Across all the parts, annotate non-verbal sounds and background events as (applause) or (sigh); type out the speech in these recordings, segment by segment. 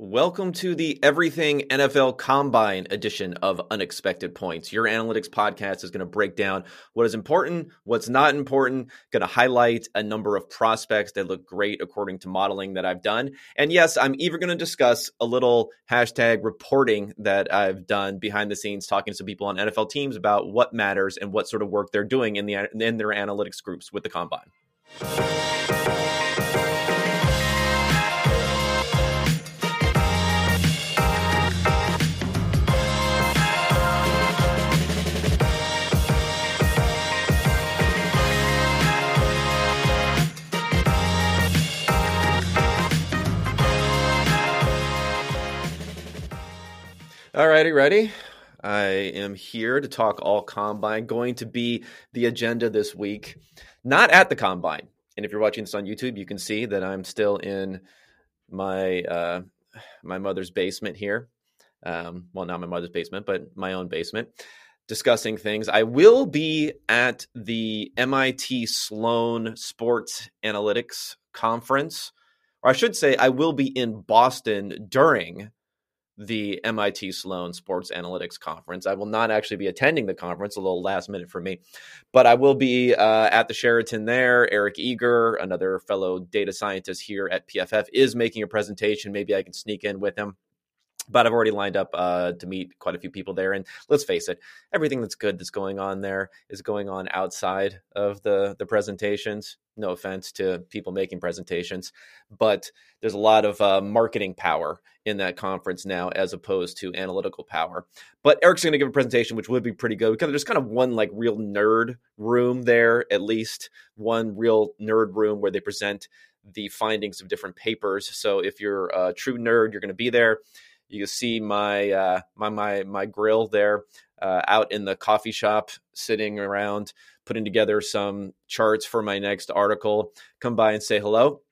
Welcome to the Everything NFL Combine edition of Unexpected Points. Your analytics podcast is going to break down what is important, what's not important, going to highlight a number of prospects that look great according to modeling that I've done. And yes, I'm even going to discuss a little hashtag reporting that I've done behind the scenes, talking to people on NFL teams about what matters and what sort of work they're doing in, the, in their analytics groups with the Combine. All righty, ready? I am here to talk all combine. Going to be the agenda this week, not at the combine. And if you're watching this on YouTube, you can see that I'm still in my uh, my mother's basement here. Um, well, not my mother's basement, but my own basement, discussing things. I will be at the MIT Sloan Sports Analytics Conference, or I should say, I will be in Boston during the MIT Sloan Sports Analytics Conference. I will not actually be attending the conference, a little last minute for me, but I will be uh, at the Sheraton there. Eric Eager, another fellow data scientist here at PFF, is making a presentation. Maybe I can sneak in with him but I've already lined up uh, to meet quite a few people there. And let's face it, everything that's good that's going on there is going on outside of the the presentations. No offense to people making presentations, but there's a lot of uh, marketing power in that conference now as opposed to analytical power. But Eric's going to give a presentation, which would be pretty good because there's kind of one like real nerd room there, at least one real nerd room where they present the findings of different papers. So if you're a true nerd, you're going to be there you can see my uh, my my my grill there uh, out in the coffee shop, sitting around putting together some charts for my next article. Come by and say hello.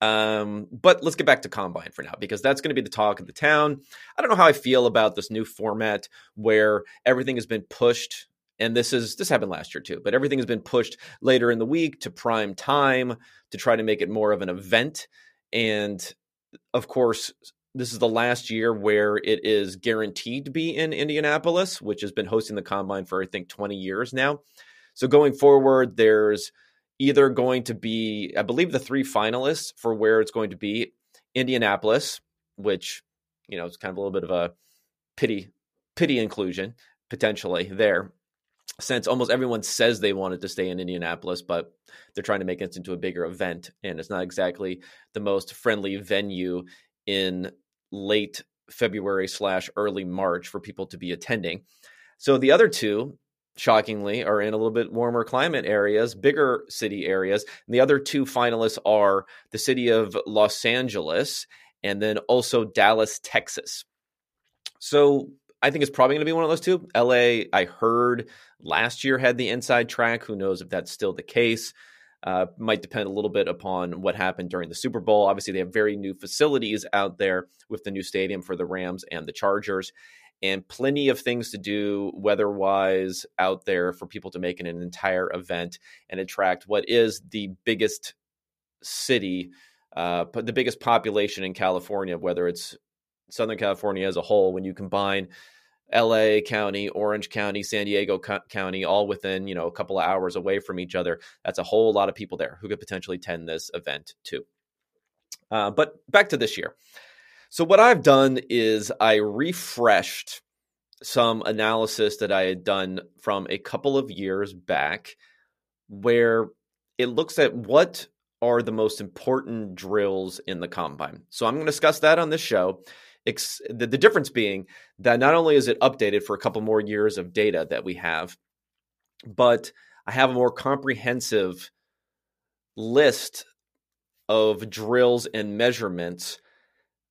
Um, but let's get back to combine for now because that's going to be the talk of the town. I don't know how I feel about this new format where everything has been pushed and this is this happened last year too but everything has been pushed later in the week to prime time to try to make it more of an event and of course this is the last year where it is guaranteed to be in Indianapolis, which has been hosting the combine for I think 20 years now. So going forward, there's either going to be, I believe, the three finalists for where it's going to be Indianapolis, which you know is kind of a little bit of a pity pity inclusion potentially there since almost everyone says they wanted to stay in Indianapolis, but they're trying to make it into a bigger event, and it's not exactly the most friendly venue in late February slash early March for people to be attending. So the other two, shockingly, are in a little bit warmer climate areas, bigger city areas. And the other two finalists are the city of Los Angeles and then also Dallas, Texas. So I think it's probably going to be one of those two. LA, I heard last year had the inside track. Who knows if that's still the case? Uh, might depend a little bit upon what happened during the Super Bowl. Obviously, they have very new facilities out there with the new stadium for the Rams and the Chargers, and plenty of things to do weather wise out there for people to make it an entire event and attract what is the biggest city, uh, the biggest population in California, whether it's Southern California as a whole, when you combine LA County, Orange County, San Diego Co- County, all within, you know, a couple of hours away from each other. That's a whole lot of people there who could potentially attend this event too. Uh, but back to this year. So, what I've done is I refreshed some analysis that I had done from a couple of years back where it looks at what are the most important drills in the combine. So, I'm going to discuss that on this show the, the difference being that not only is it updated for a couple more years of data that we have, but I have a more comprehensive list of drills and measurements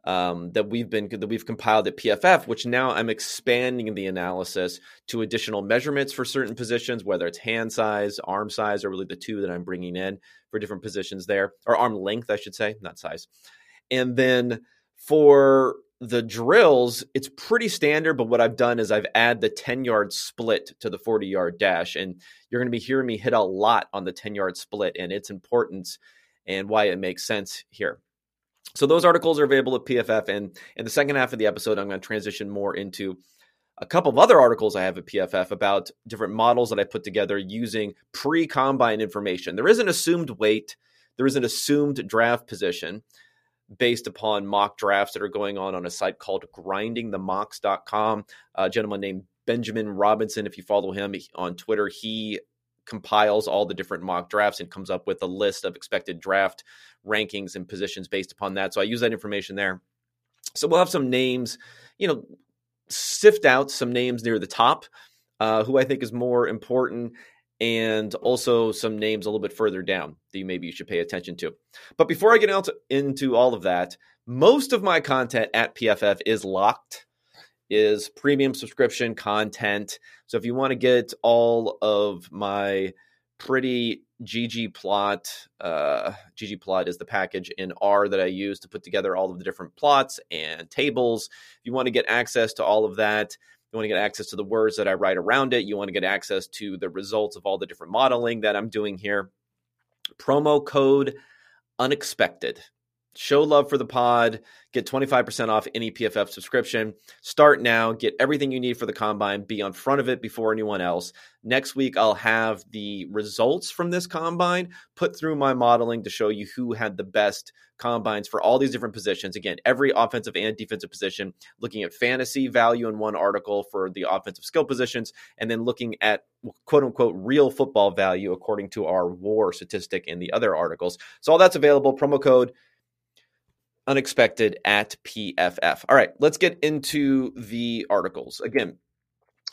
um, that we've been that we've compiled at PFF, which now I'm expanding the analysis to additional measurements for certain positions, whether it's hand size, arm size, or really the two that I'm bringing in for different positions there, or arm length, I should say, not size. And then for the drills, it's pretty standard, but what I've done is I've added the 10 yard split to the 40 yard dash. And you're going to be hearing me hit a lot on the 10 yard split and its importance and why it makes sense here. So those articles are available at PFF. And in the second half of the episode, I'm going to transition more into a couple of other articles I have at PFF about different models that I put together using pre combine information. There is an assumed weight, there is an assumed draft position based upon mock drafts that are going on on a site called grindingthemocks.com. A gentleman named Benjamin Robinson, if you follow him on Twitter, he compiles all the different mock drafts and comes up with a list of expected draft rankings and positions based upon that. So I use that information there. So we'll have some names, you know, sift out some names near the top, uh, who I think is more important, and also some names a little bit further down that you maybe you should pay attention to. But before I get into, into all of that, most of my content at PFF is locked, is premium subscription content. So if you want to get all of my pretty ggplot, uh, ggplot is the package in R that I use to put together all of the different plots and tables. If you want to get access to all of that, you want to get access to the words that I write around it. You want to get access to the results of all the different modeling that I'm doing here. Promo code unexpected. Show love for the pod. Get 25% off any PFF subscription. Start now. Get everything you need for the combine. Be on front of it before anyone else. Next week, I'll have the results from this combine put through my modeling to show you who had the best combines for all these different positions. Again, every offensive and defensive position, looking at fantasy value in one article for the offensive skill positions, and then looking at quote unquote real football value according to our war statistic in the other articles. So all that's available. Promo code unexpected at PFF. All right, let's get into the articles. Again,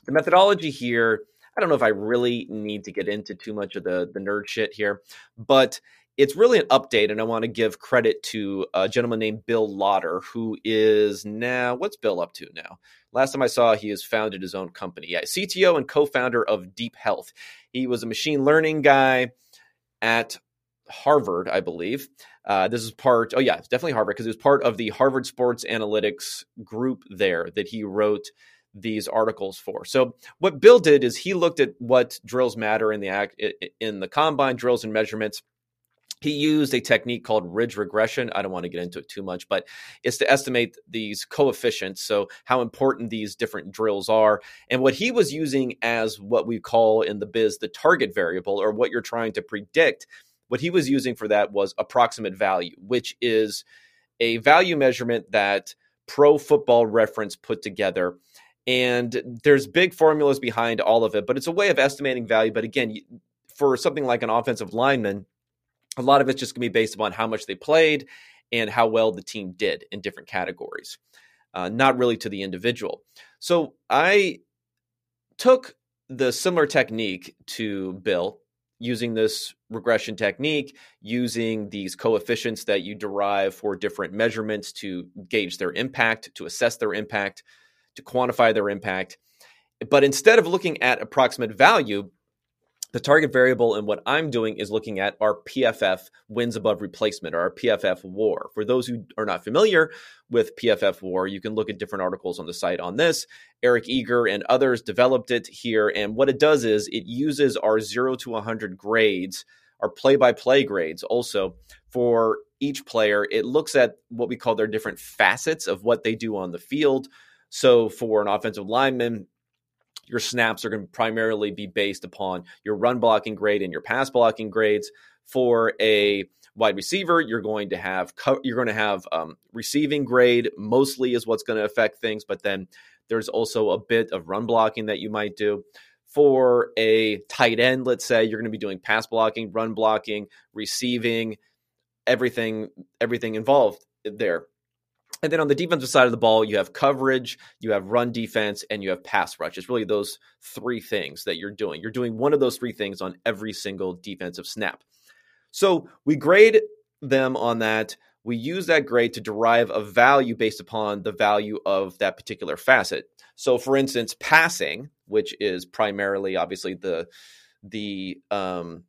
the methodology here, I don't know if I really need to get into too much of the, the nerd shit here, but it's really an update, and I want to give credit to a gentleman named Bill Lotter, who is now, what's Bill up to now? Last time I saw, he has founded his own company. Yeah, CTO and co founder of Deep Health. He was a machine learning guy at Harvard, I believe. Uh, this is part, oh, yeah, it's definitely Harvard because it was part of the Harvard Sports Analytics group there that he wrote these articles for. So what Bill did is he looked at what drills matter in the act in the combine drills and measurements. He used a technique called ridge regression. I don't want to get into it too much, but it's to estimate these coefficients. So, how important these different drills are. And what he was using as what we call in the biz the target variable, or what you're trying to predict, what he was using for that was approximate value, which is a value measurement that Pro Football Reference put together. And there's big formulas behind all of it, but it's a way of estimating value. But again, for something like an offensive lineman, a lot of it's just going to be based upon how much they played and how well the team did in different categories, uh, not really to the individual. So I took the similar technique to Bill using this regression technique, using these coefficients that you derive for different measurements to gauge their impact, to assess their impact, to quantify their impact. But instead of looking at approximate value, the target variable and what I'm doing is looking at our PFF wins above replacement or our PFF war. For those who are not familiar with PFF war, you can look at different articles on the site on this. Eric Eager and others developed it here. And what it does is it uses our 0 to 100 grades, our play by play grades also for each player. It looks at what we call their different facets of what they do on the field. So for an offensive lineman, your snaps are going to primarily be based upon your run blocking grade and your pass blocking grades. For a wide receiver, you're going to have you're going to have um, receiving grade mostly is what's going to affect things, but then there's also a bit of run blocking that you might do. For a tight end, let's say you're going to be doing pass blocking, run blocking, receiving, everything everything involved there. And then on the defensive side of the ball, you have coverage, you have run defense, and you have pass rush. It's really those three things that you're doing. You're doing one of those three things on every single defensive snap. So we grade them on that. We use that grade to derive a value based upon the value of that particular facet. So, for instance, passing, which is primarily obviously the the um,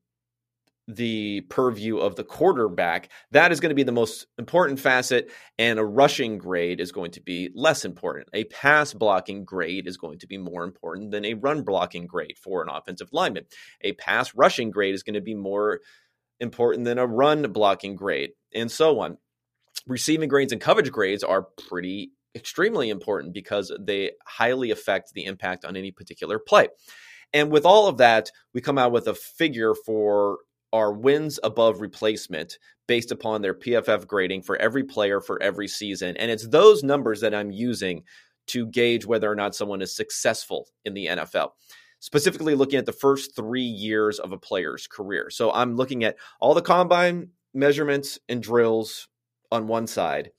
the purview of the quarterback, that is going to be the most important facet, and a rushing grade is going to be less important. A pass blocking grade is going to be more important than a run blocking grade for an offensive lineman. A pass rushing grade is going to be more important than a run blocking grade, and so on. receiving grades and coverage grades are pretty extremely important because they highly affect the impact on any particular play. And with all of that, we come out with a figure for our wins above replacement based upon their PFF grading for every player for every season. And it's those numbers that I'm using to gauge whether or not someone is successful in the NFL. Specifically, looking at the first three years of a player's career. So I'm looking at all the combine measurements and drills on one side,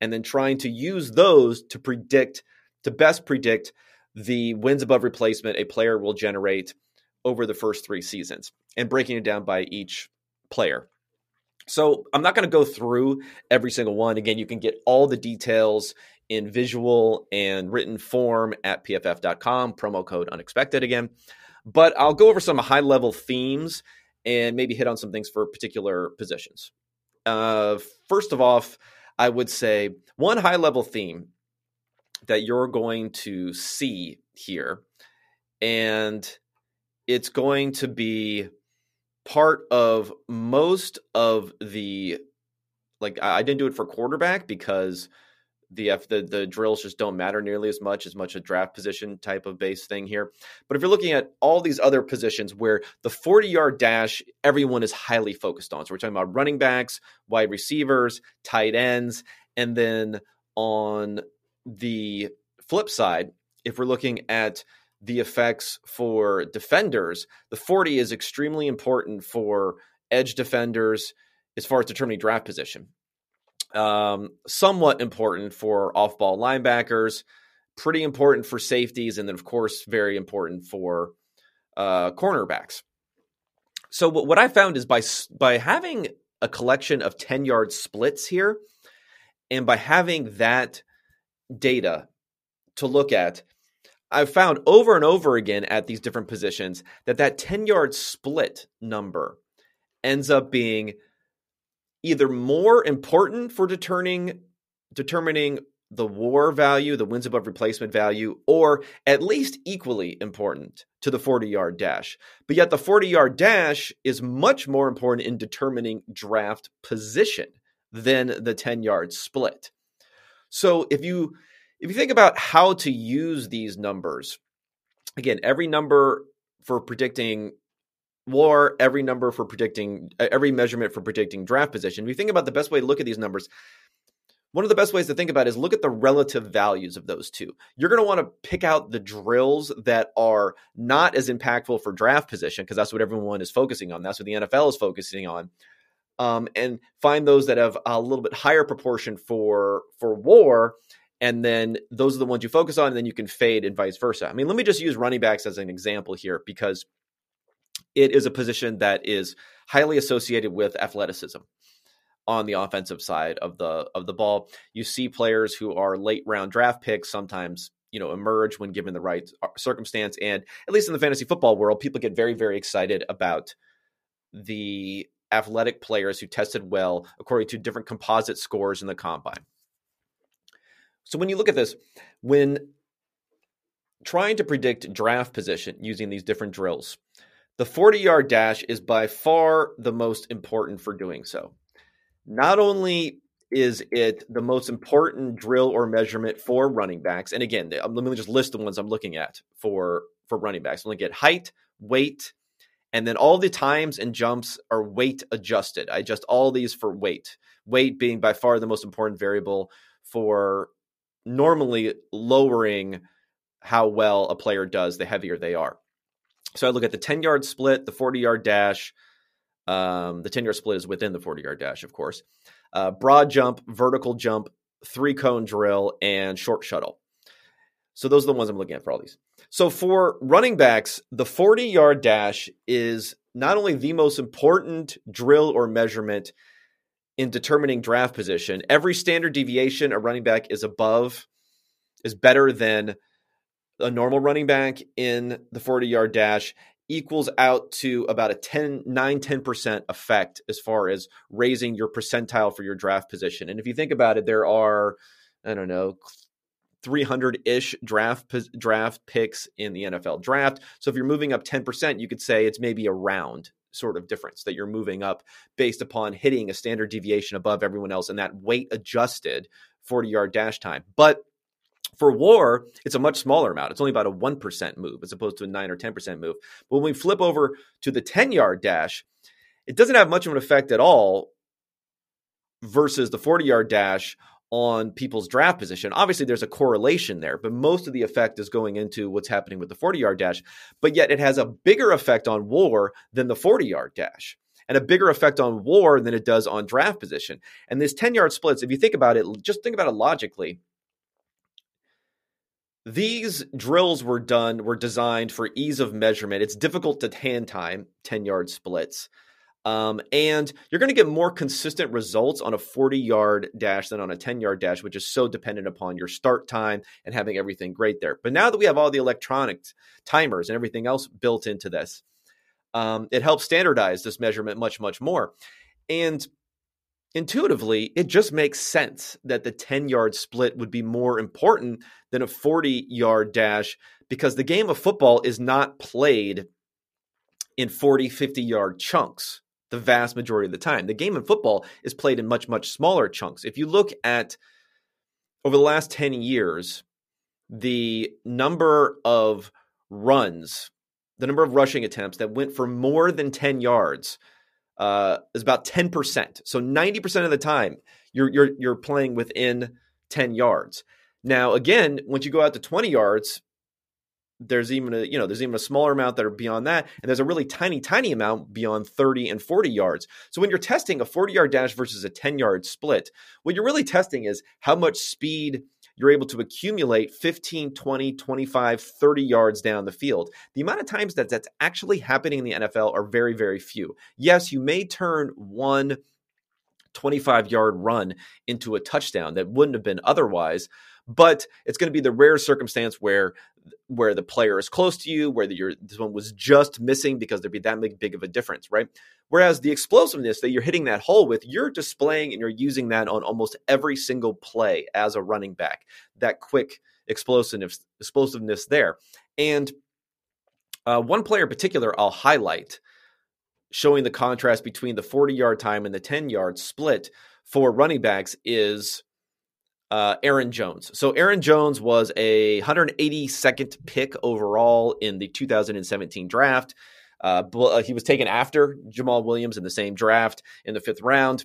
and then trying to use those to predict, to best predict the wins above replacement a player will generate over the first three seasons and breaking it down by each player. So I'm not going to go through every single one. Again, you can get all the details in visual and written form at pff.com, promo code unexpected again. But I'll go over some high level themes and maybe hit on some things for particular positions. Uh, first of all, I would say one high level theme that you're going to see here, and it's going to be part of most of the like I didn't do it for quarterback because the F the, the drills just don't matter nearly as much as much a draft position type of base thing here. But if you're looking at all these other positions where the 40 yard dash, everyone is highly focused on. So we're talking about running backs, wide receivers, tight ends, and then on the flip side, if we're looking at the effects for defenders, the 40 is extremely important for edge defenders as far as determining draft position. Um, somewhat important for off ball linebackers, pretty important for safeties, and then, of course, very important for uh, cornerbacks. So, what, I found is by, by having a collection of 10 yard splits here, and by having that data to look at, I've found over and over again at these different positions that that 10 yard split number ends up being either more important for determining determining the war value, the wins above replacement value, or at least equally important to the 40 yard dash. But yet, the 40 yard dash is much more important in determining draft position than the 10 yard split. So, if you if you think about how to use these numbers, again, every number for predicting war, every number for predicting, every measurement for predicting draft position, if you think about the best way to look at these numbers, one of the best ways to think about is look at the relative values of those two. You're going to want to pick out the drills that are not as impactful for draft position because that's what everyone is focusing on. That's what the NFL is focusing on. Um, and find those that have a little bit higher proportion for for war and then those are the ones you focus on and then you can fade and vice versa. I mean let me just use running backs as an example here because it is a position that is highly associated with athleticism on the offensive side of the of the ball. You see players who are late round draft picks sometimes you know emerge when given the right uh, circumstance and at least in the fantasy football world people get very very excited about the athletic players who tested well according to different composite scores in the combine so when you look at this, when trying to predict draft position using these different drills, the 40 yard dash is by far the most important for doing so. Not only is it the most important drill or measurement for running backs, and again, um, let me just list the ones I'm looking at for for running backs. I'm looking at height, weight, and then all the times and jumps are weight adjusted. I adjust all these for weight. Weight being by far the most important variable for normally lowering how well a player does the heavier they are. So I look at the 10 yard split, the 40 yard dash. Um, the 10 yard split is within the 40 yard dash, of course. Uh, broad jump, vertical jump, three cone drill, and short shuttle. So those are the ones I'm looking at for all these. So for running backs, the 40 yard dash is not only the most important drill or measurement in determining draft position. Every standard deviation a running back is above is better than a normal running back in the 40 yard dash equals out to about a 10 9 10% effect as far as raising your percentile for your draft position. And if you think about it there are I don't know 300-ish draft draft picks in the NFL draft. So if you're moving up 10%, you could say it's maybe a round sort of difference that you're moving up based upon hitting a standard deviation above everyone else and that weight adjusted 40 yard dash time. But for war, it's a much smaller amount. It's only about a 1% move as opposed to a 9 or 10% move. But when we flip over to the 10 yard dash, it doesn't have much of an effect at all versus the 40 yard dash on people's draft position. Obviously, there's a correlation there, but most of the effect is going into what's happening with the 40 yard dash. But yet, it has a bigger effect on war than the 40 yard dash. And a bigger effect on war than it does on draft position. And this 10 yard splits, if you think about it, just think about it logically. These drills were done, were designed for ease of measurement. It's difficult to hand time 10 yard splits. Um, and you're going to get more consistent results on a 40 yard dash than on a 10 yard dash, which is so dependent upon your start time and having everything great there. But now that we have all the electronics, timers, and everything else built into this, um, it helps standardize this measurement much, much more. And intuitively, it just makes sense that the 10 yard split would be more important than a 40 yard dash because the game of football is not played in 40, 50 yard chunks the vast majority of the time. The game in football is played in much, much smaller chunks. If you look at over the last 10 years, the number of runs, the number of rushing attempts that went for more than 10 yards uh, is about 10%. So 90% of the time, you're, you're, you're playing within 10 yards. Now, again, once you go out to 20 yards, there's even a you know there's even a smaller amount that are beyond that and there's a really tiny tiny amount beyond 30 and 40 yards. So when you're testing a 40 yard dash versus a 10 yard split what you're really testing is how much speed you're able to accumulate 15 20 25 30 yards down the field. The amount of times that that's actually happening in the nfl are very very few. Yes you may turn one 25 yard run into a touchdown that wouldn't have been otherwise but it's going to be the rare circumstance where where the player is close to you, where the, this one was just missing because there'd be that big, of a difference, right? Whereas the explosiveness that you're hitting that hole with, you're displaying and you're using that on almost every single play as a running back. That quick explosiveness, explosiveness there, and uh, one player in particular I'll highlight, showing the contrast between the 40 yard time and the 10 yard split for running backs is uh, Aaron Jones. So Aaron Jones was a 182nd pick overall in the 2017 draft. Uh, uh, he was taken after Jamaal Williams in the same draft in the fifth round,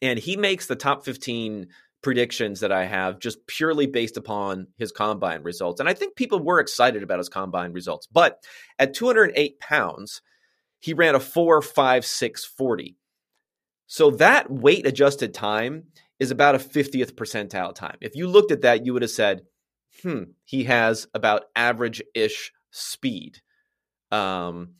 and he makes the top 15 predictions that I have just purely based upon his combine results. And I think people were excited about his combine results. But at 208 pounds, he ran a 4 5 6 40. So that weight adjusted time is about a 50th percentile time. If you looked at that, you would have said, hmm, he has about average ish speed. Um,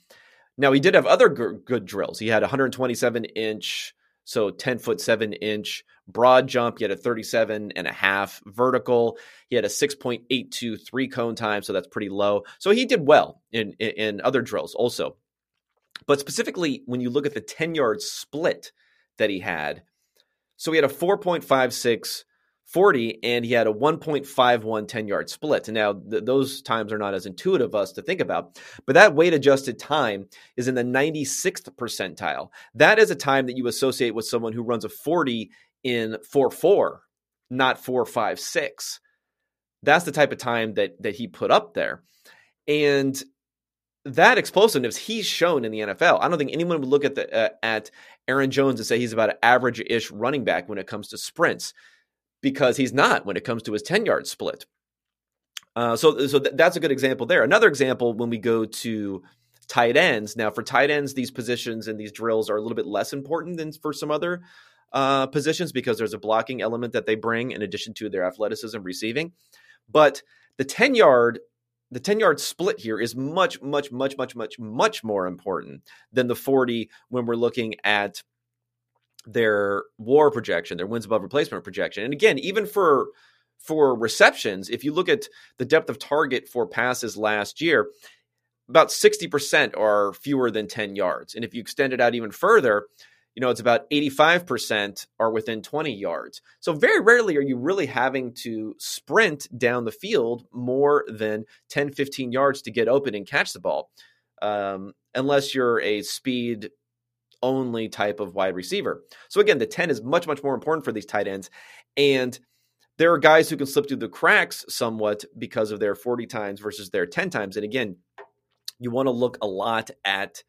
now, he did have other g- good drills. He had 127 inch, so 10 foot 7 inch broad jump. He had a 37 and a half vertical. He had a 6.82 three cone time, so that's pretty low. So he did well in, in, in other drills also. But specifically, when you look at the 10 yard split that he had, so he had a 4.56 40 and he had a 1.51 10 yard split. And now th- those times are not as intuitive us to think about, but that weight adjusted time is in the 96th percentile. That is a time that you associate with someone who runs a 40 in 4 4, not 4 5 6. That's the type of time that that he put up there. And that explosiveness he's shown in the NFL. I don't think anyone would look at the uh, at Aaron Jones and say he's about an average-ish running back when it comes to sprints, because he's not when it comes to his ten-yard split. Uh, so, so th- that's a good example there. Another example when we go to tight ends. Now, for tight ends, these positions and these drills are a little bit less important than for some other uh, positions because there's a blocking element that they bring in addition to their athleticism receiving. But the 10 yard the 10 yard split here is much, much, much, much, much, much more important than the 40 when we're looking at their war projection, their wins above replacement projection. And again, even for for receptions, if you look at the depth of target for passes last year, about 60% are fewer than 10 yards. And if you extend it out even further, you know, it's about 85% are within 20 yards. So very rarely are you really having to sprint down the field more than 10, 15 yards to get open and catch the ball. Um, unless you're a speed only type of wide receiver. So again, the 10 is much, much more important for these tight ends. And there are guys who can slip through the cracks somewhat because of their 40 times versus their 10 times. And again, you want to look a lot at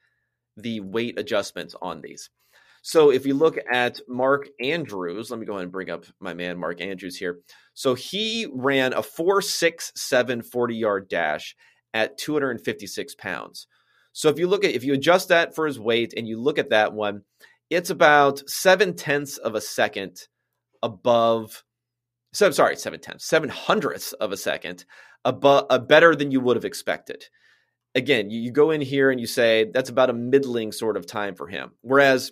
the weight adjustments on these. So if you look at Mark Andrews, let me go ahead and bring up my man Mark Andrews here. So he ran a 467 40 yard dash at 256 pounds. So if you look at if you adjust that for his weight and you look at that one, it's about seven tenths of a second above. So sorry, seven tenths, seven hundredths of a second above, uh, better than you would have expected. Again, you go in here and you say that's about a middling sort of time for him. Whereas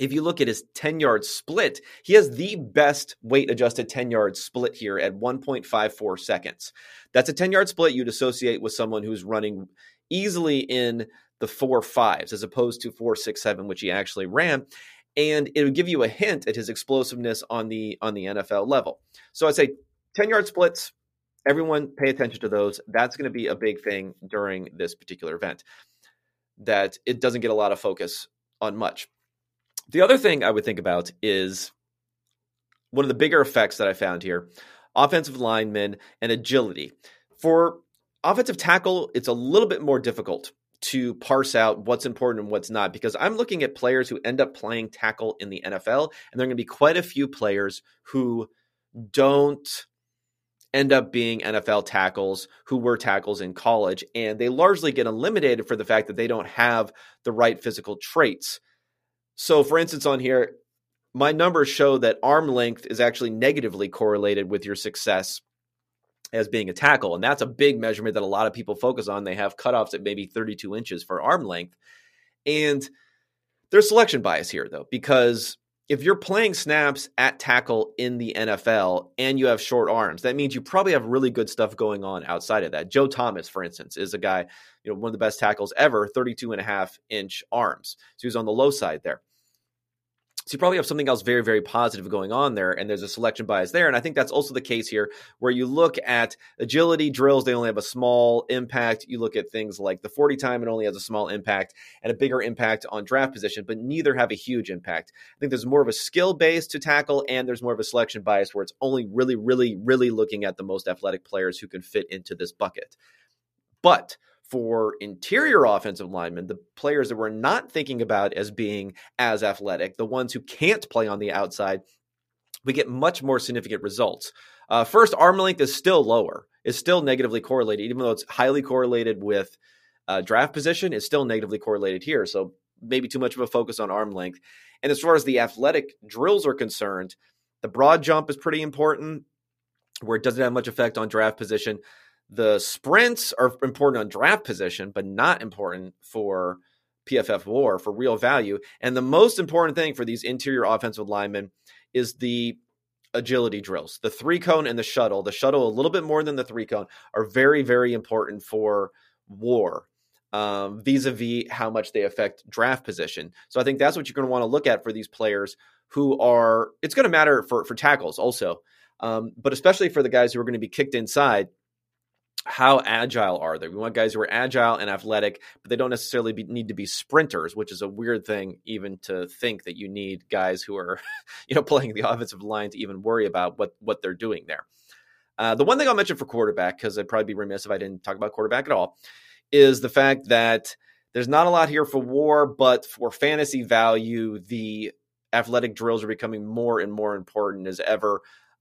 if you look at his 10 yard split, he has the best weight adjusted 10 yard split here at 1.54 seconds. That's a 10 yard split you'd associate with someone who's running easily in the four fives as opposed to four six seven, which he actually ran. And it would give you a hint at his explosiveness on the on the NFL level. So I'd say 10 yard splits, everyone pay attention to those. That's going to be a big thing during this particular event. That it doesn't get a lot of focus on much. The other thing I would think about is one of the bigger effects that I found here offensive linemen and agility. For offensive tackle, it's a little bit more difficult to parse out what's important and what's not because I'm looking at players who end up playing tackle in the NFL, and there are going to be quite a few players who don't end up being NFL tackles who were tackles in college, and they largely get eliminated for the fact that they don't have the right physical traits so, for instance, on here, my numbers show that arm length is actually negatively correlated with your success as being a tackle. And that's a big measurement that a lot of people focus on. They have cutoffs at maybe 32 inches for arm length. And there's selection bias here, though, because if you're playing snaps at tackle in the NFL and you have short arms, that means you probably have really good stuff going on outside of that. Joe Thomas, for instance, is a guy, you know, one of the best tackles ever, 32 and a half inch arms. So he's on the low side there. So you probably have something else very, very positive going on there, and there's a selection bias there. And I think that's also the case here, where you look at agility drills, they only have a small impact. You look at things like the 40 time, it only has a small impact and a bigger impact on draft position, but neither have a huge impact. I think there's more of a skill base to tackle, and there's more of a selection bias where it's only really, really, really looking at the most athletic players who can fit into this bucket. But for interior offensive linemen, the players that we're not thinking about as being as athletic, the ones who can't play on the outside, we get much more significant results. Uh, first, arm length is still lower, is still negatively correlated, even though it's highly correlated with uh, draft position, it's still negatively correlated here. So maybe too much of a focus on arm length. And as far as the athletic drills are concerned, the broad jump is pretty important, where it doesn't have much effect on draft position. The sprints are important on draft position, but not important for PFF war for real value. And the most important thing for these interior offensive linemen is the agility drills. The three cone and the shuttle, the shuttle a little bit more than the three cone, are very, very important for war um, vis-a-vis how much they affect draft position. So I think that's what you're going to want to look at for these players who are. It's going to matter for for tackles also, um, but especially for the guys who are going to be kicked inside how agile are they? We want guys who are agile and athletic, but they don't necessarily be, need to be sprinters, which is a weird thing even to think that you need guys who are, (laughs) you know, playing the offensive line to even worry about what what they're doing there. Uh, the one thing I'll mention for quarterback, because I'd probably be remiss if I didn't talk about quarterback at all, is the fact that there's not a lot here for war, but for fantasy value, the athletic drills are becoming more and more important as ever.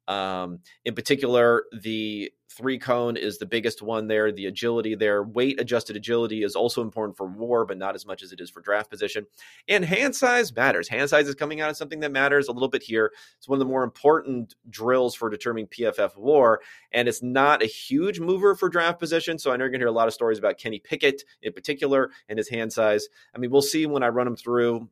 Um, in particular, the three cone is the biggest one there. The agility there, weight adjusted agility is also important for war, but not as much as it is for draft position. And hand size matters. Hand size is coming out as something that matters a little bit here. It's one of the more important drills for determining PFF war, and it's not a huge mover for draft position. So I know you're going to hear a lot of stories about Kenny Pickett in particular and his hand size. I mean, we'll see when I run them through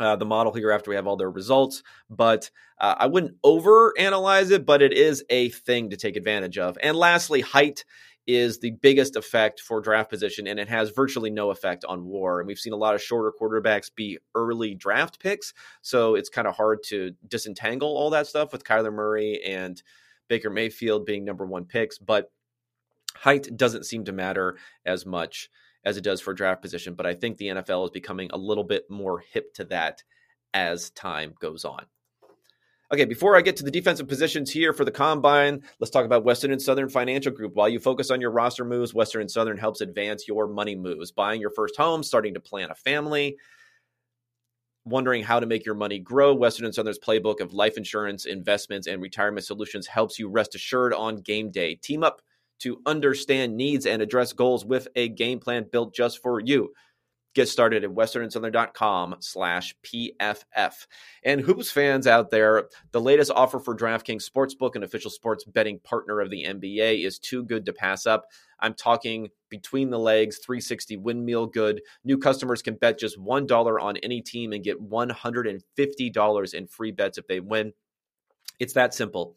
uh, the model here after we have all their results. But uh, I wouldn't over analyze it, but it is a thing to take advantage of. And lastly, height is the biggest effect for draft position, and it has virtually no effect on war. And we've seen a lot of shorter quarterbacks be early draft picks, so it's kind of hard to disentangle all that stuff with Kyler Murray and Baker Mayfield being number one picks. But height doesn't seem to matter as much as it does for draft position, but I think the NFL is becoming a little bit more hip to that as time goes on. Okay, before I get to the defensive positions here for the combine, let's talk about Western and Southern Financial Group. While you focus on your roster moves, Western and Southern helps advance your money moves. Buying your first home, starting to plan a family, wondering how to make your money grow, Western and Southern's playbook of life insurance, investments, and retirement solutions helps you rest assured on game day. Team up to understand needs and address goals with a game plan built just for you. Get started at westernsouthern.com slash PFF. And Hoops fans out there, the latest offer for DraftKings Sportsbook, an official sports betting partner of the NBA, is too good to pass up. I'm talking between the legs, 360 windmill good. New customers can bet just $1 on any team and get $150 in free bets if they win. It's that simple.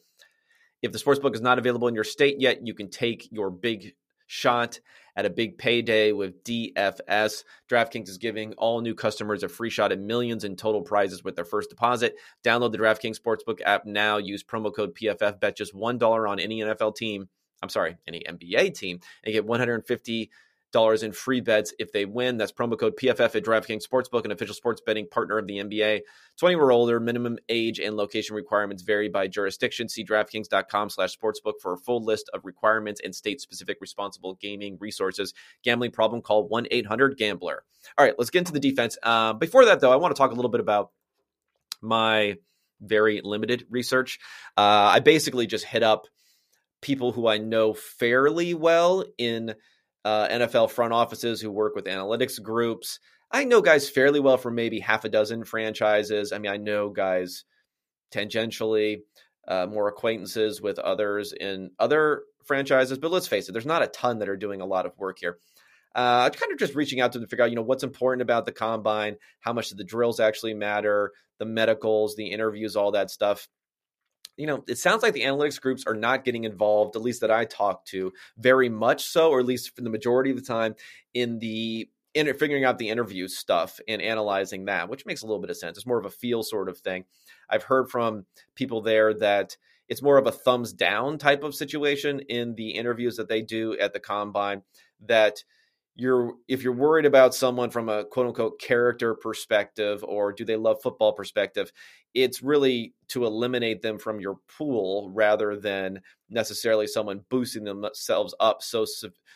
If the sportsbook is not available in your state yet, you can take your big shot at a big payday with DFS. DraftKings is giving all new customers a free shot at millions in total prizes with their first deposit. Download the DraftKings Sportsbook app now. Use promo code PFF. Bet just $1 on any NFL team. I'm sorry, any NBA team, and get 150 dollars in free bets if they win. That's promo code PFF at DraftKings Sportsbook, an official sports betting partner of the NBA. 20 or older, minimum age and location requirements vary by jurisdiction. See DraftKings.com slash sportsbook for a full list of requirements and state-specific responsible gaming resources. Gambling problem, call 1-800-GAMBLER. All right, let's get into the defense. Uh, before that, though, I want to talk a little bit about my very limited research. Uh, I basically just hit up people who I know fairly well in – uh, NFL front offices who work with analytics groups. I know guys fairly well from maybe half a dozen franchises. I mean, I know guys tangentially, uh, more acquaintances with others in other franchises, but let's face it, there's not a ton that are doing a lot of work here. Uh, kind of just reaching out to them to figure out, you know, what's important about the combine, how much do the drills actually matter, the medicals, the interviews, all that stuff you know, it sounds like the analytics groups are not getting involved, at least that I talk to, very much so, or at least for the majority of the time, in the in figuring out the interview stuff and analyzing that, which makes a little bit of sense. It's more of a feel sort of thing. I've heard from people there that it's more of a thumbs down type of situation in the interviews that they do at the combine that you're if you're worried about someone from a quote unquote character perspective or do they love football perspective it's really to eliminate them from your pool rather than necessarily someone boosting themselves up so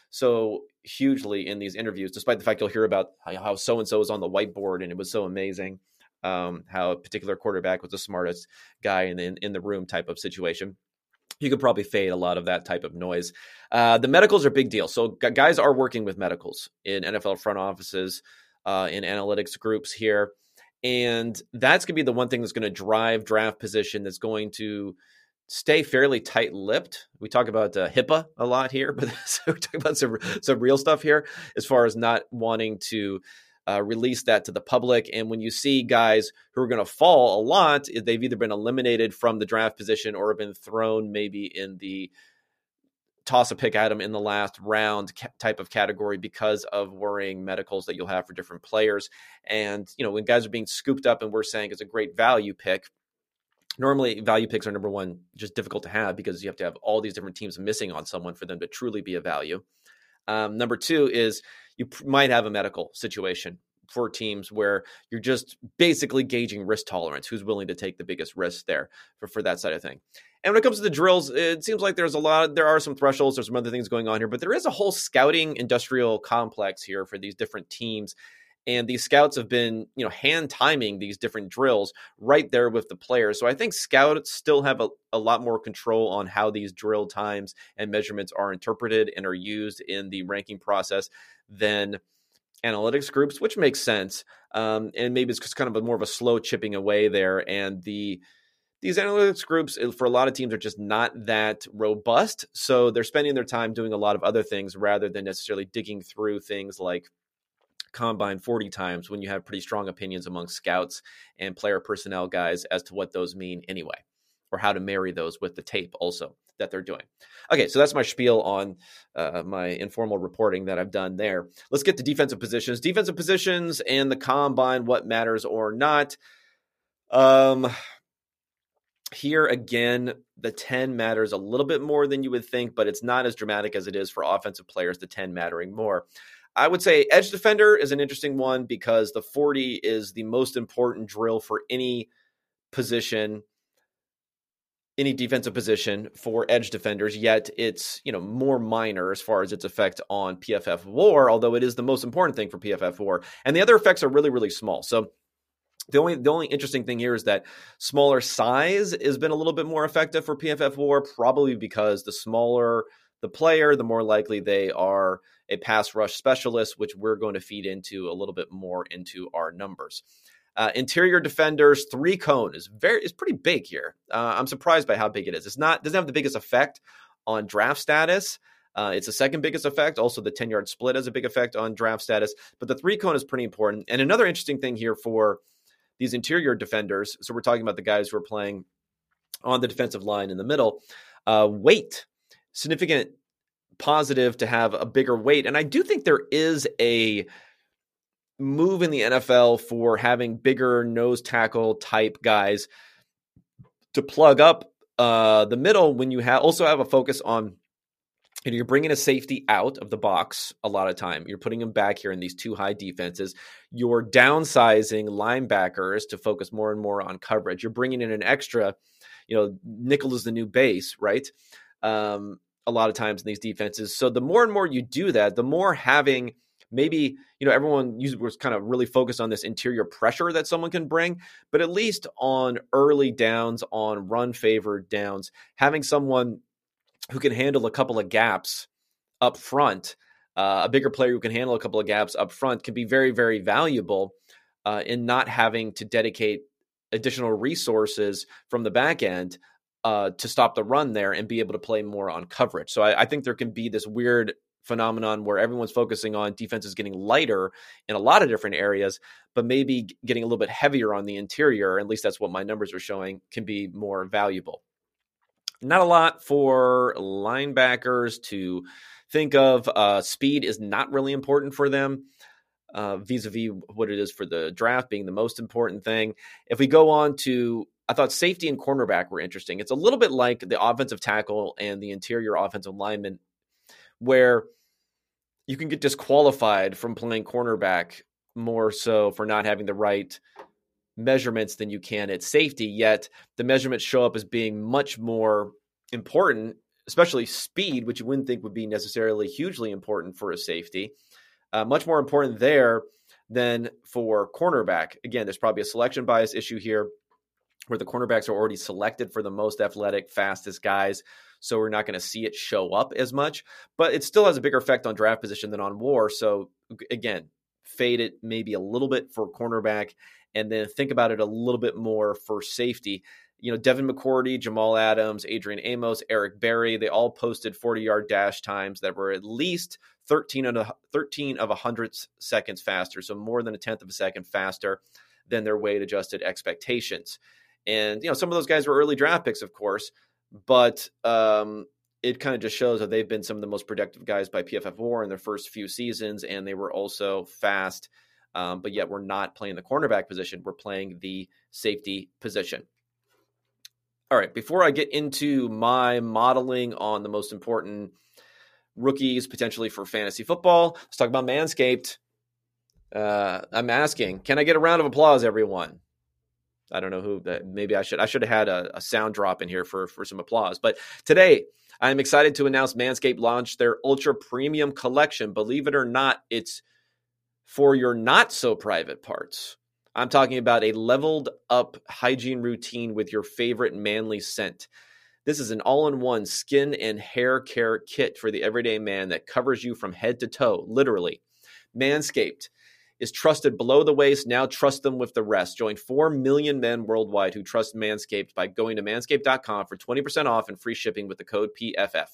so hugely in these interviews despite the fact you'll hear about how so and so is on the whiteboard and it was so amazing um, how a particular quarterback was the smartest guy in the, in the room type of situation you could probably fade a lot of that type of noise. Uh, the medicals are a big deal. So guys are working with medicals in NFL front offices, uh, in analytics groups here, and that's going to be the one thing that's going to drive draft position. That's going to stay fairly tight-lipped. We talk about uh, HIPAA a lot here, (laughs) but (laughs) we talk about some some real stuff here as far as not wanting to uh, release that to the public. And when you see guys who are going to fall a lot, they've either been eliminated from the draft position or have been thrown maybe in the toss a pick at them in the last round type of category because of worrying medicals that you'll have for different players. And, you know, when guys are being scooped up and we're saying it's a great value pick, normally value picks are number one, just difficult to have because you have to have all these different teams missing on someone for them to truly be a value. Um, number two is you might have a medical situation for teams where you're just basically gauging risk tolerance, who's willing to take the biggest risk there for, for that side of thing. And when it comes to the drills, it seems like there's a lot, there are some thresholds, there's some other things going on here, but there is a whole scouting industrial complex here for these different teams. And these scouts have been, you know, hand timing these different drills right there with the players. So I think scouts still have a, a lot more control on how these drill times and measurements are interpreted and are used in the ranking process than analytics groups, which makes sense. Um, and maybe it's just kind of a more of a slow chipping away there. And the these analytics groups for a lot of teams are just not that robust. So they're spending their time doing a lot of other things rather than necessarily digging through things like combine 40 times when you have pretty strong opinions among scouts and player personnel guys as to what those mean anyway, or how to marry those with the tape also that they're doing. Okay, so that's my spiel on uh, my informal reporting that I've done there. Let's get to defensive positions. Defensive positions and the combine, what matters or not. Um, here again, the 10 matters a little bit more than you would think, but it's not as dramatic as it is for offensive players, the 10 mattering more. I would say edge defender is an interesting one because the 40 is the most important drill for any position any defensive position for edge defenders, yet it's you know more minor as far as its effect on PFF war, although it is the most important thing for PFF war. And the other effects are really, really small. So the only the only interesting thing here is that smaller size has been a little bit more effective for PFF war, probably because the smaller the player, the more likely they are a pass rush specialist, which we're going to feed into a little bit more into our numbers. Uh, interior defenders, three cone is very is pretty big here. Uh, I'm surprised by how big it is. It's not doesn't have the biggest effect on draft status. Uh, it's the second biggest effect. Also, the 10 yard split has a big effect on draft status, but the three cone is pretty important. And another interesting thing here for these interior defenders. So we're talking about the guys who are playing on the defensive line in the middle. Uh, weight, significant positive to have a bigger weight, and I do think there is a move in the NFL for having bigger nose tackle type guys to plug up uh, the middle when you have also have a focus on you know, you're bringing a safety out of the box a lot of time. You're putting them back here in these two high defenses. You're downsizing linebackers to focus more and more on coverage. You're bringing in an extra, you know, nickel is the new base, right? Um, a lot of times in these defenses. So the more and more you do that, the more having – maybe you know everyone was kind of really focused on this interior pressure that someone can bring but at least on early downs on run favored downs having someone who can handle a couple of gaps up front uh, a bigger player who can handle a couple of gaps up front can be very very valuable uh, in not having to dedicate additional resources from the back end uh, to stop the run there and be able to play more on coverage. So I, I, think there can be this weird phenomenon where everyone's focusing on defenses getting lighter in a lot of different areas, but maybe getting a little bit heavier on the interior. At least that's what my numbers are showing can be more valuable. Not a lot for linebackers to think of. Uh, speed is not really important for them. Vis a vis what it is for the draft being the most important thing. If we go on to I thought safety and cornerback were interesting. It's a little bit like the offensive tackle and the interior offensive lineman, where you can get disqualified from playing cornerback more so for not having the right measurements than you can at safety. Yet the measurements show up as being much more important, especially speed, which you wouldn't think would be necessarily hugely important for a safety. Uh, much more important there than for cornerback. Again, there's probably a selection bias issue here where the cornerbacks are already selected for the most athletic, fastest guys so we're not going to see it show up as much. But it still has a bigger effect on draft position than on war. So again, fade it maybe a little bit for cornerback, and then think about it a little bit more for safety. You know, Devin McCourty, Jamal Adams, Adrian Amos, Eric Berry, they all posted 40 yard dash times that were at least 13 of, a, 13 of 100 seconds faster. So more than a tenth of a second faster than their weight adjusted expectations. And, you know, some of those guys were early draft picks, of course, but um, it kind of just shows that they've been some of the most productive guys by PFF War in their first few seasons, and they were also fast. Um, but yet, we're not playing the cornerback position; we're playing the safety position. All right. Before I get into my modeling on the most important rookies potentially for fantasy football, let's talk about Manscaped. Uh, I'm asking, can I get a round of applause, everyone? I don't know who that maybe I should I should have had a, a, sound drop in here for for some applause. But today I'm excited to announce Manscaped launched their ultra premium collection. Believe it or not, it's for your not so private parts. I'm talking about a leveled up hygiene routine with your favorite manly scent. This is an all in one skin and hair care kit for the everyday man that covers you from head to toe, literally. Manscaped is trusted below the waist. Now trust them with the rest. Join 4 million men worldwide who trust Manscaped by going to manscaped.com for 20% off and free shipping with the code PFF.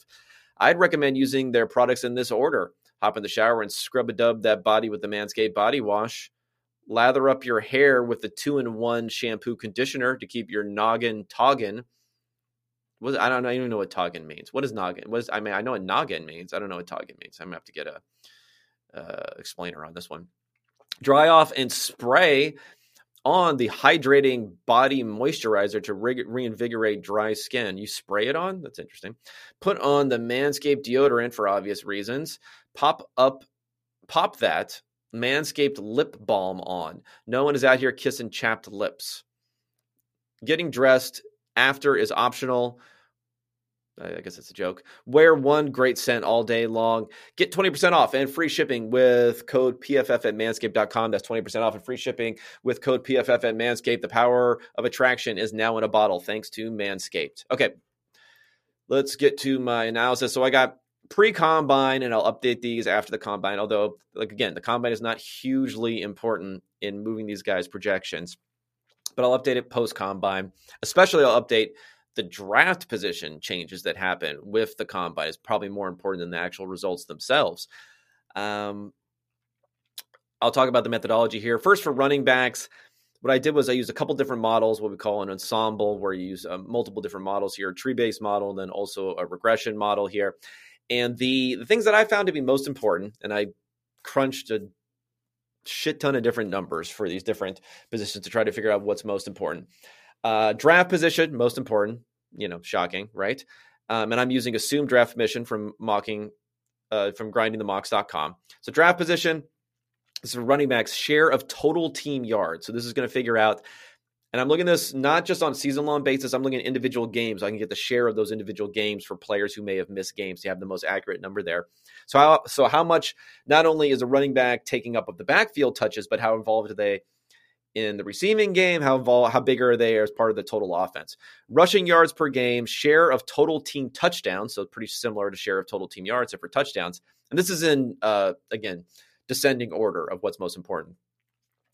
I'd recommend using their products in this order. Hop in the shower and scrub a dub that body with the Manscaped body wash. Lather up your hair with the two in one shampoo conditioner to keep your noggin toggin. What, I don't, even know what toggin means. What is noggin? What is, I mean, I know what noggin means. I don't know what toggin means. I'm gonna have to get a uh, explainer on this one dry off and spray on the hydrating body moisturizer to re- reinvigorate dry skin. You spray it on. That's interesting. Put on the Manscaped deodorant for obvious reasons. Pop up pop that Manscaped lip balm on. No one is out here kissing chapped lips. Getting dressed after is optional. I guess it's a joke. Wear one great scent all day long. Get 20% off and free shipping with code PFF at manscaped.com. That's 20% off and free shipping with code PFF at Manscaped. The power of attraction is now in a bottle thanks to Manscaped. Okay, let's get to my analysis. So I got pre combine and I'll update these after the combine. Although, like again, the combine is not hugely important in moving these guys' projections, but I'll update it post combine. Especially, I'll update the draft position changes that happen with the combine is probably more important than the actual results themselves. Um, I'll talk about the methodology here. First, for running backs, what I did was I used a couple different models, what we call an ensemble, where you use uh, multiple different models here, a tree based model, and then also a regression model here. And the, the things that I found to be most important, and I crunched a shit ton of different numbers for these different positions to try to figure out what's most important. Uh, draft position, most important. You know, shocking, right? Um, and I'm using assumed draft mission from mocking, uh, from grindingthemocks.com. So draft position, this is a running backs share of total team yards. So this is going to figure out, and I'm looking this not just on season long basis. I'm looking at individual games. I can get the share of those individual games for players who may have missed games to have the most accurate number there. So how so how much not only is a running back taking up of the backfield touches, but how involved are they in the receiving game? How involved, how big are they as part of the total offense? Rushing yards per game, share of total team touchdowns, so pretty similar to share of total team yards, except for touchdowns. And this is in uh, again descending order of what's most important.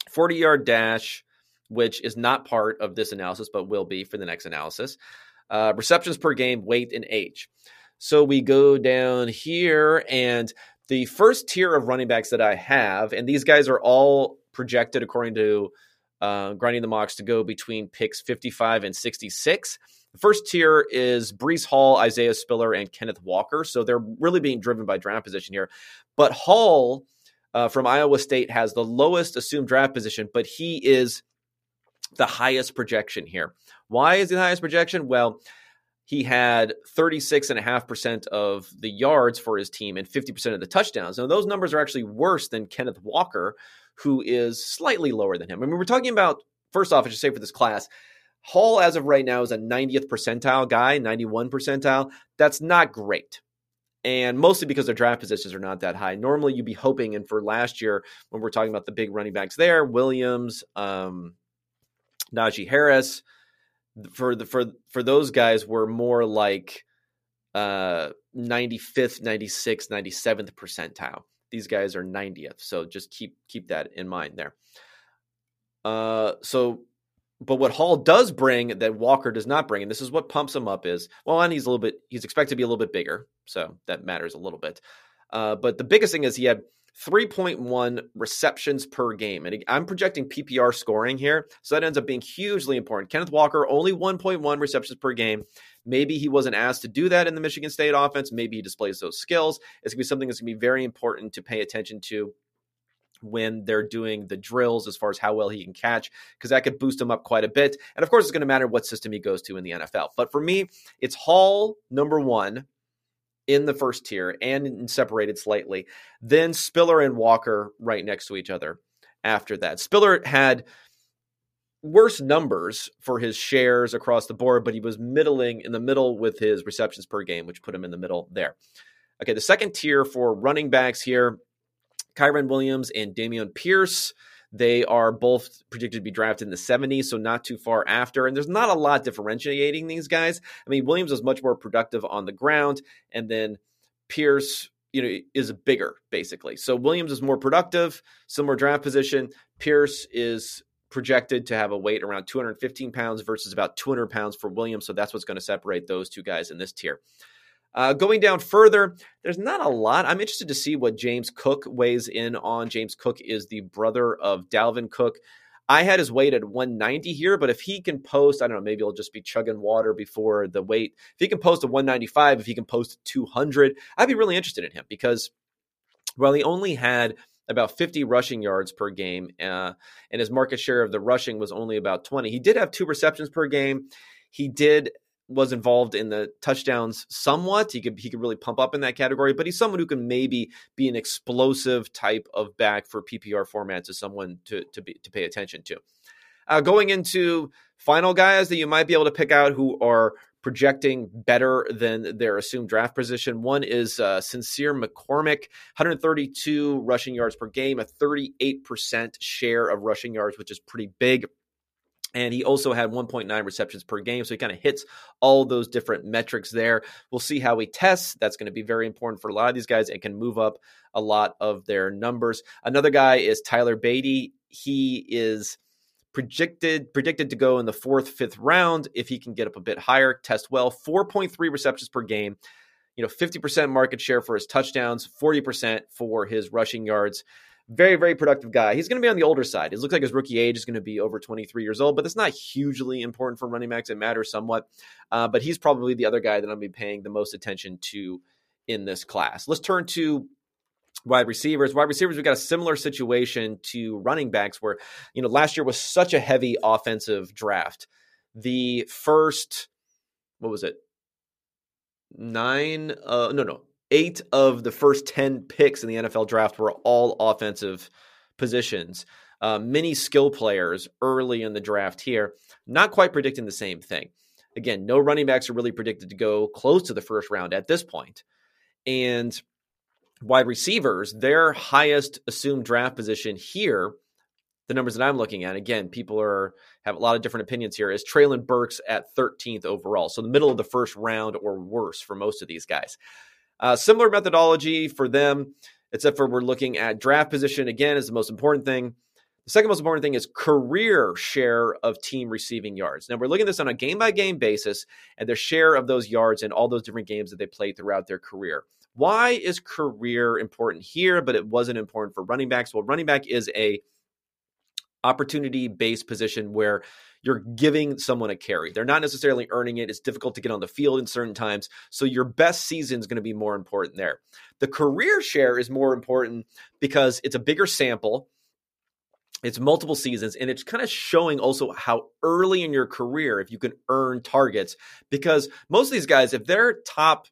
Forty yard dash, which is not part of this analysis, but will be for the next analysis. Uh, receptions per game, weight and age. So we go down here and the first tier of running backs that I have, and these guys are all projected according to uh, grinding the mocks to go between picks 55 and 66. The first tier is Breece Hall, Isaiah Spiller, and Kenneth Walker. So they're really being driven by draft position here. But Hall uh, from Iowa State has the lowest assumed draft position, but he is the highest projection here. Why is he the highest projection? Well, he had 36.5% of the yards for his team and 50% of the touchdowns. Now, those numbers are actually worse than Kenneth Walker, who is slightly lower than him. I mean, we're talking about, first off, I should say for this class, Hall, as of right now, is a 90th percentile guy, 91 percentile. That's not great. And mostly because their draft positions are not that high. Normally, you'd be hoping, and for last year, when we're talking about the big running backs there, Williams, um, Najee Harris, for the for for those guys were more like uh 95th 96th 97th percentile these guys are 90th. So just keep keep that in mind there. Uh, so, but what Hall does bring that Walker does not bring, and this is what pumps him up, is well, and he's a little bit he's expected to be a little bit bigger, so that matters a little bit. Uh, but the biggest thing is he had 3.1 receptions per game. And I'm projecting PPR scoring here. So that ends up being hugely important. Kenneth Walker, only 1.1 receptions per game. Maybe he wasn't asked to do that in the Michigan State offense. Maybe he displays those skills. It's going to be something that's going to be very important to pay attention to when they're doing the drills as far as how well he can catch, because that could boost him up quite a bit. And of course, it's going to matter what system he goes to in the NFL. But for me, it's Hall, number one, in the first tier and separated slightly. Then Spiller and Walker right next to each other after that. Spiller had worse numbers for his shares across the board, but he was middling in the middle with his receptions per game, which put him in the middle there. Okay, the second tier for running backs here Kyren Williams and Dameon Pierce. They are both predicted to be drafted in the 70s, so not too far after. And there's not a lot differentiating these guys. I mean, Williams was much more productive on the ground, and then Pierce, you know, is bigger basically. So Williams is more productive, similar draft position. Pierce is projected to have a weight around 215 pounds versus about 200 pounds for Williams. So that's what's going to separate those two guys in this tier. Uh, going down further, there's not a lot. I'm interested to see what James Cook weighs in on. James Cook is the brother of Dalvin Cook. I had his weight at 190 here, but if he can post, I don't know, maybe he'll just be chugging water before the weight. If he can post a 195, if he can post 200, I'd be really interested in him because, well, he only had about 50 rushing yards per game, uh, and his market share of the rushing was only about 20. He did have two receptions per game. He did was involved in the touchdowns somewhat. He could he could really pump up in that category, but he's someone who can maybe be an explosive type of back for PPR formats as someone to to be to pay attention to. Uh, going into final guys that you might be able to pick out who are projecting better than their assumed draft position. One is uh, Sincere McCormick, 132 rushing yards per game, a 38% share of rushing yards, which is pretty big. And he also had 1.9 receptions per game. So he kind of hits all those different metrics there. We'll see how he tests. That's going to be very important for a lot of these guys and can move up a lot of their numbers. Another guy is Tyler Badie. He is predicted predicted to go in the fourth, fifth round if he can get up a bit higher. Test well, 4.3 receptions per game. You know, 50% market share for his touchdowns, 40% for his rushing yards. Very, very productive guy. He's going to be on the older side. It looks like his rookie age is going to be over 23 years old, but that's not hugely important for running backs. It matters somewhat. Uh, but he's probably the other guy that I'm going to be paying the most attention to in this class. Let's turn to wide receivers. Wide receivers, we've got a similar situation to running backs where, you know, last year was such a heavy offensive draft. The first, what was it? Nine, uh, no, no, eight of the first 10 picks in the NFL draft were all offensive positions. Uh, many skill players early in the draft here, not quite predicting the same thing. Again, no running backs are really predicted to go close to the first round at this point. And wide receivers, their highest assumed draft position here, the numbers that I'm looking at, again, people are have a lot of different opinions here, is Treylon Burks at 13th overall. So the middle of the first round or worse for most of these guys. Uh, similar methodology for them, except for we're looking at draft position again is the most important thing. The second most important thing is career share of team receiving yards. Now we're looking at this on a game by game basis and their share of those yards in all those different games that they played throughout their career. Why is career important here, but it wasn't important for running backs? Well, running back is a opportunity based position where you're giving someone a carry. They're not necessarily earning it. It's difficult to get on the field in certain times. So your best season is going to be more important there. The career share is more important because it's a bigger sample. It's multiple seasons, and it's kind of showing also how early in your career, if you can earn targets, because most of these guys, if they're top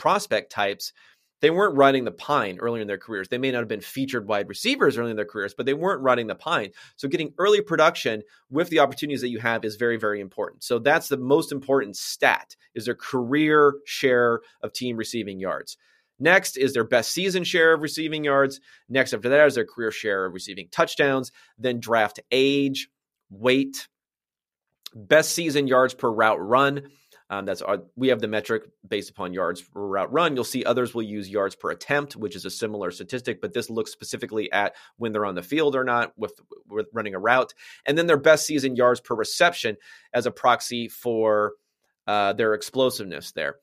prospect types, they weren't riding the pine earlier in their careers. They may not have been featured wide receivers early in their careers, but they weren't riding the pine. So getting early production with the opportunities that you have is very, very important. So that's the most important stat is their career share of team receiving yards. Next is their best season share of receiving yards. Next after that is their career share of receiving touchdowns. Then draft age, weight, best season yards per route run um, that's our, we have the metric based upon yards per route run. You'll see others will use yards per attempt, which is a similar statistic, but this looks specifically at when they're on the field or not with, with running a route. And then their best season yards per reception as a proxy for uh, their explosiveness there.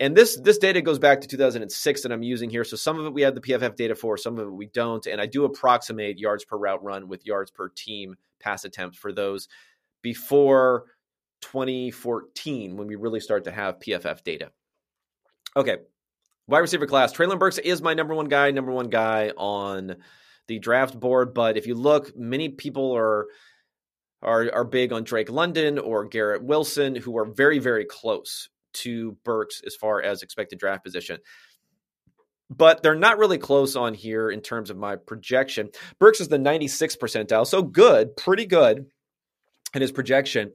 And this this data goes back to 2006 that I'm using here. So some of it we have the PFF data for, some of it we don't. And I do approximate yards per route run with yards per team pass attempt for those before 2014 when we really start to have PFF data. Okay, wide receiver class. Treylon Burks is my number one guy, number one guy on the draft board. But if you look, many people are are are big on Drake London or Garrett Wilson, who are very very close to Burks as far as expected draft position. But they're not really close on here in terms of my projection. Burks is the 96th percentile, so good, pretty good in his projection.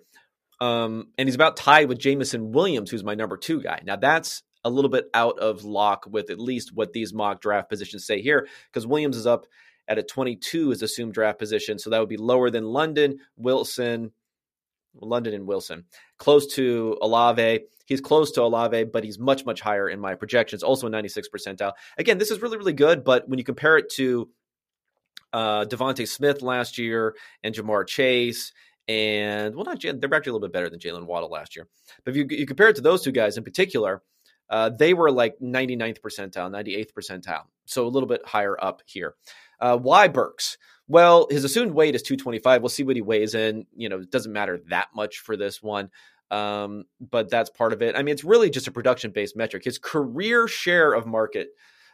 Um, and he's about tied with Jameson Williams, who's my number two guy. Now that's a little bit out of lock with at least what these mock draft positions say here, because Williams is up at a 22 as assumed draft position, so that would be lower than London, Wilson, London and Wilson. Close to Olave. He's close to Olave, but he's much, much higher in my projections, also a 96 percentile. Again, this is really, really good, but when you compare it to uh, DeVonta Smith last year and Ja'Marr Chase and well, not they're actually a little bit better than Jaylen Waddle last year. But if you, you compare it to those two guys in particular, uh, they were like 99th percentile, 98th percentile, so a little bit higher up here. Uh, why Burks? Well, his assumed weight is 225. We'll see what he weighs in. You know, it doesn't matter that much for this one, um, but that's part of it. I mean, it's really just a production based metric. His career share of market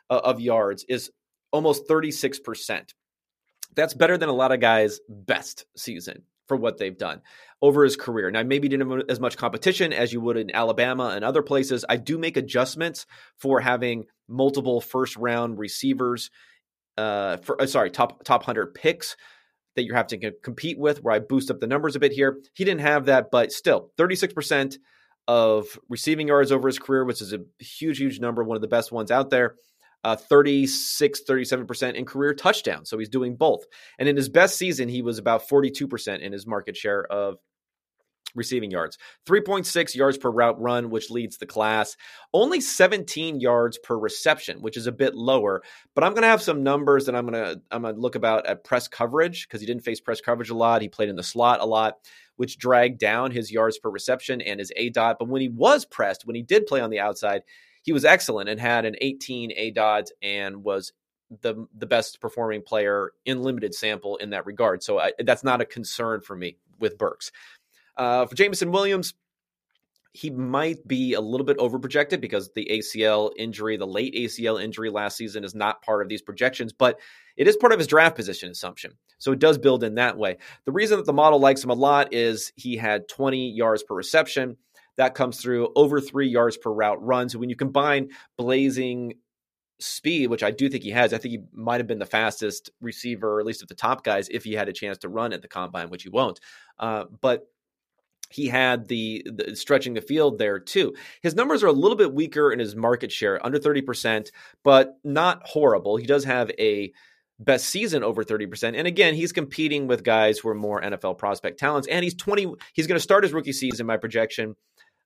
uh, of yards is almost 36%. That's better than a lot of guys' best season for what they've done over his career. Now, maybe didn't have as much competition as you would in Alabama and other places. I do make adjustments for having multiple first round receivers. Uh, for uh, sorry, top top hundred picks that you have to compete with. Where I boost up the numbers a bit here. He didn't have that, but still, thirty six percent of receiving yards over his career, which is a huge, huge number, one of the best ones out there. Uh, 36, 37% in career touchdowns. So he's doing both. And in his best season, he was about 42% in his market share of receiving yards. 3.6 yards per route run, which leads the class. Only 17 yards per reception, which is a bit lower. But I'm going to have some numbers that I'm going to I'm going to look about at press coverage because he didn't face press coverage a lot. He played in the slot a lot, which dragged down his yards per reception and his aDOT. But when he was pressed, when he did play on the outside, he was excellent and had an 18 aDOT and was the the best performing player in limited sample in that regard. So I, that's not a concern for me with Burks. Uh, for Jameson Williams, he might be a little bit overprojected because the ACL injury, the late ACL injury last season, is not part of these projections, but it is part of his draft position assumption. So it does build in that way. The reason that the model likes him a lot is he had 20 yards per reception. That comes through over three yards per route run. So when you combine blazing speed, which I do think he has, I think he might have been the fastest receiver, at least of the top guys, if he had a chance to run at the combine, which he won't. Uh, but he had the, the, stretching the field there too. His numbers are a little bit weaker in his market share, under 30%, but not horrible. He does have a best season over 30%. And again, he's competing with guys who are more NFL prospect talents. And he's 20, he's going to start his rookie season. My projection,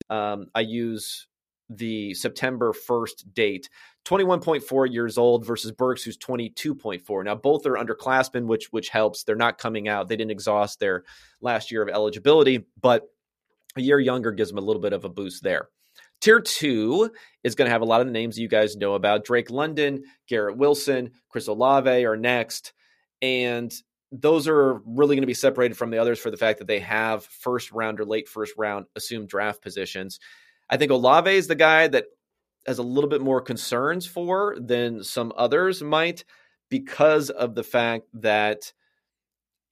um, I use the September 1st date, 21.4 years old versus Burks, who's 22.4. Now, both are underclassmen, which which helps. They're not coming out. They didn't exhaust their last year of eligibility, but a year younger gives them a little bit of a boost there. Tier two is going to have a lot of the names you guys know about. Drake London, Garrett Wilson, Chris Olave are next. And those are really going to be separated from the others for the fact that they have first round or late first round assumed draft positions. I think Olave is the guy that has a little bit more concerns for than some others might because of the fact that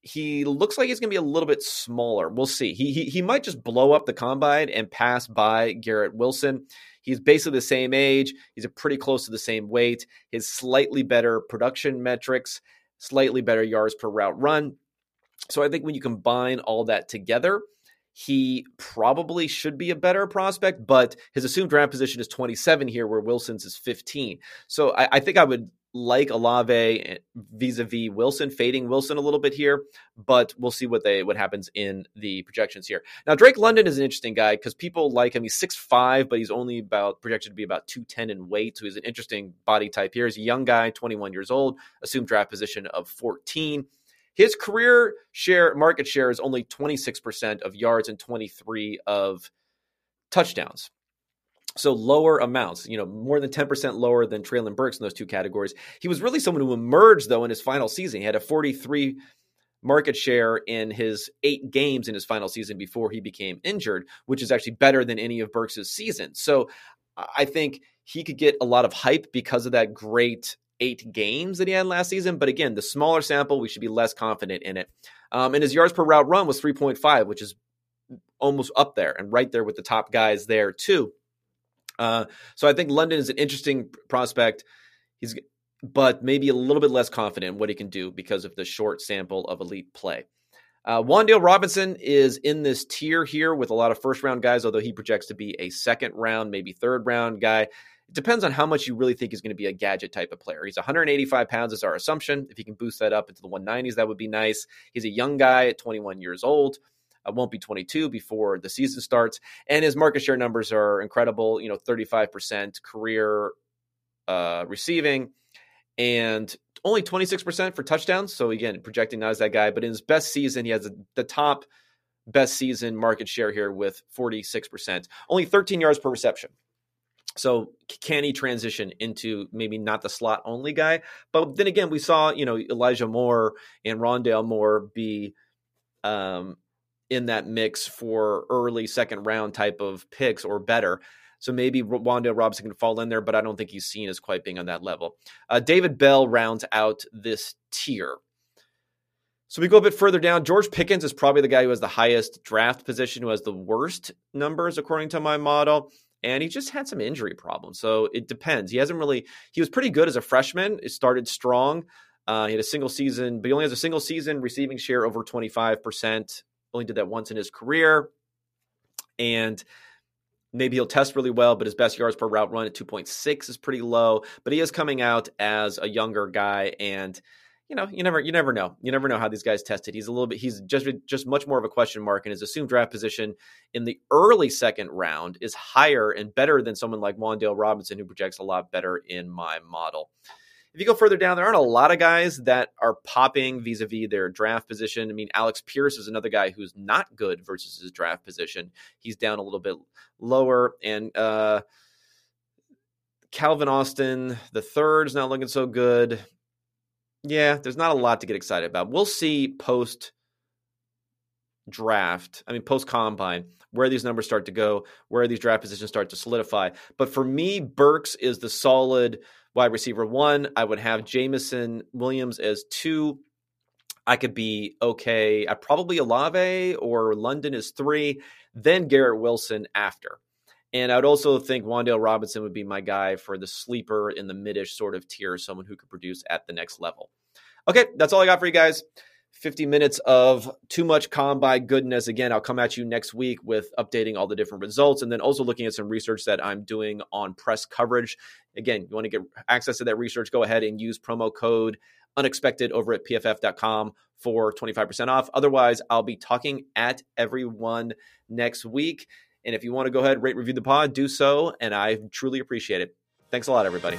he looks like he's going to be a little bit smaller. We'll see. He, he he might just blow up the combine and pass by Garrett Wilson. He's basically the same age. He's a pretty close to the same weight. His slightly better production metrics, slightly better yards per route run. So I think when you combine all that together, he probably should be a better prospect, but his assumed draft position is 27 here, where Wilson's is 15. So I, I think I would like Olave vis a vis Wilson, fading Wilson a little bit here, but we'll see what they what happens in the projections here. Now Drake London is an interesting guy because people like him. He's six five, but he's only about projected to be about two ten in weight, so he's an interesting body type here. He's a young guy, twenty one years old, assumed draft position of fourteen. His career share market share is only 26% of yards and 23 of touchdowns. So lower amounts, you know, more than 10% lower than Treylon Burks in those two categories. He was really someone who emerged though in his final season. He had a 43 market share in his eight games in his final season before he became injured, which is actually better than any of Burks's seasons. So I think he could get a lot of hype because of that great eight games that he had last season. But again, the smaller sample, we should be less confident in it. Um, and his yards per route run was 3.5, which is almost up there and right there with the top guys there too. Uh, so I think London is an interesting prospect. He's but maybe a little bit less confident in what he can do because of the short sample of elite play. Uh, Wan'Dale Robinson is in this tier here with a lot of first round guys, although he projects to be a second round, maybe third round guy. It depends on how much you really think he's going to be a gadget type of player. He's 185 pounds is our assumption. If he can boost that up into the 190s, that would be nice. He's a young guy at 21 years old. Uh, won't be 22 before the season starts, and his market share numbers are incredible. You know, 35% career uh, receiving, and only 26% for touchdowns. So again, projecting not as that guy, but in his best season, he has the top best season market share here with 46%. Only 13 yards per reception. So can he transition into maybe not the slot only guy? But then again, we saw you know Elijah Moore and Rondale Moore be um, in that mix for early second round type of picks or better. So maybe Wan'Dale Robinson can fall in there, but I don't think he's seen as quite being on that level. Uh, David Bell rounds out this tier. So we go a bit further down. George Pickens is probably the guy who has the highest draft position, who has the worst numbers according to my model. And he just had some injury problems. So it depends. He hasn't really, he was pretty good as a freshman. It started strong. Uh, he had a single season, but he only has a single season receiving share over 25%. Only did that once in his career. And maybe he'll test really well, but his best yards per route run at 2.6 is pretty low. But he is coming out as a younger guy. And you know, you never you never know. You never know how these guys tested. He's a little bit he's just just much more of a question mark, and his assumed draft position in the early second round is higher and better than someone like Wan'Dale Robinson, who projects a lot better in my model. If you go further down, there aren't a lot of guys that are popping vis-a-vis their draft position. I mean, Alec Pierce is another guy who's not good versus his draft position. He's down a little bit lower, and uh, Calvin Austin the third is not looking so good yeah, there's not a lot to get excited about. We'll see post draft, I mean, post combine, where these numbers start to go, where these draft positions start to solidify. But for me, Burks is the solid wide receiver one. I would have Jameson Williams as two. I could be okay. I probably Olave or London is three, then Garrett Wilson after. And I would also think Wan'Dale Robinson would be my guy for the sleeper in the midish sort of tier, someone who could produce at the next level. Okay, that's all I got for you guys. 50 minutes of too much combine goodness. Again, I'll come at you next week with updating all the different results and then also looking at some research that I'm doing on press coverage. Again, you want to get access to that research, go ahead and use promo code unexpected over at pff.com for 25% off. Otherwise, I'll be talking at everyone next week. And if you want to go ahead, rate, review the pod, do so. And I truly appreciate it. Thanks a lot, everybody.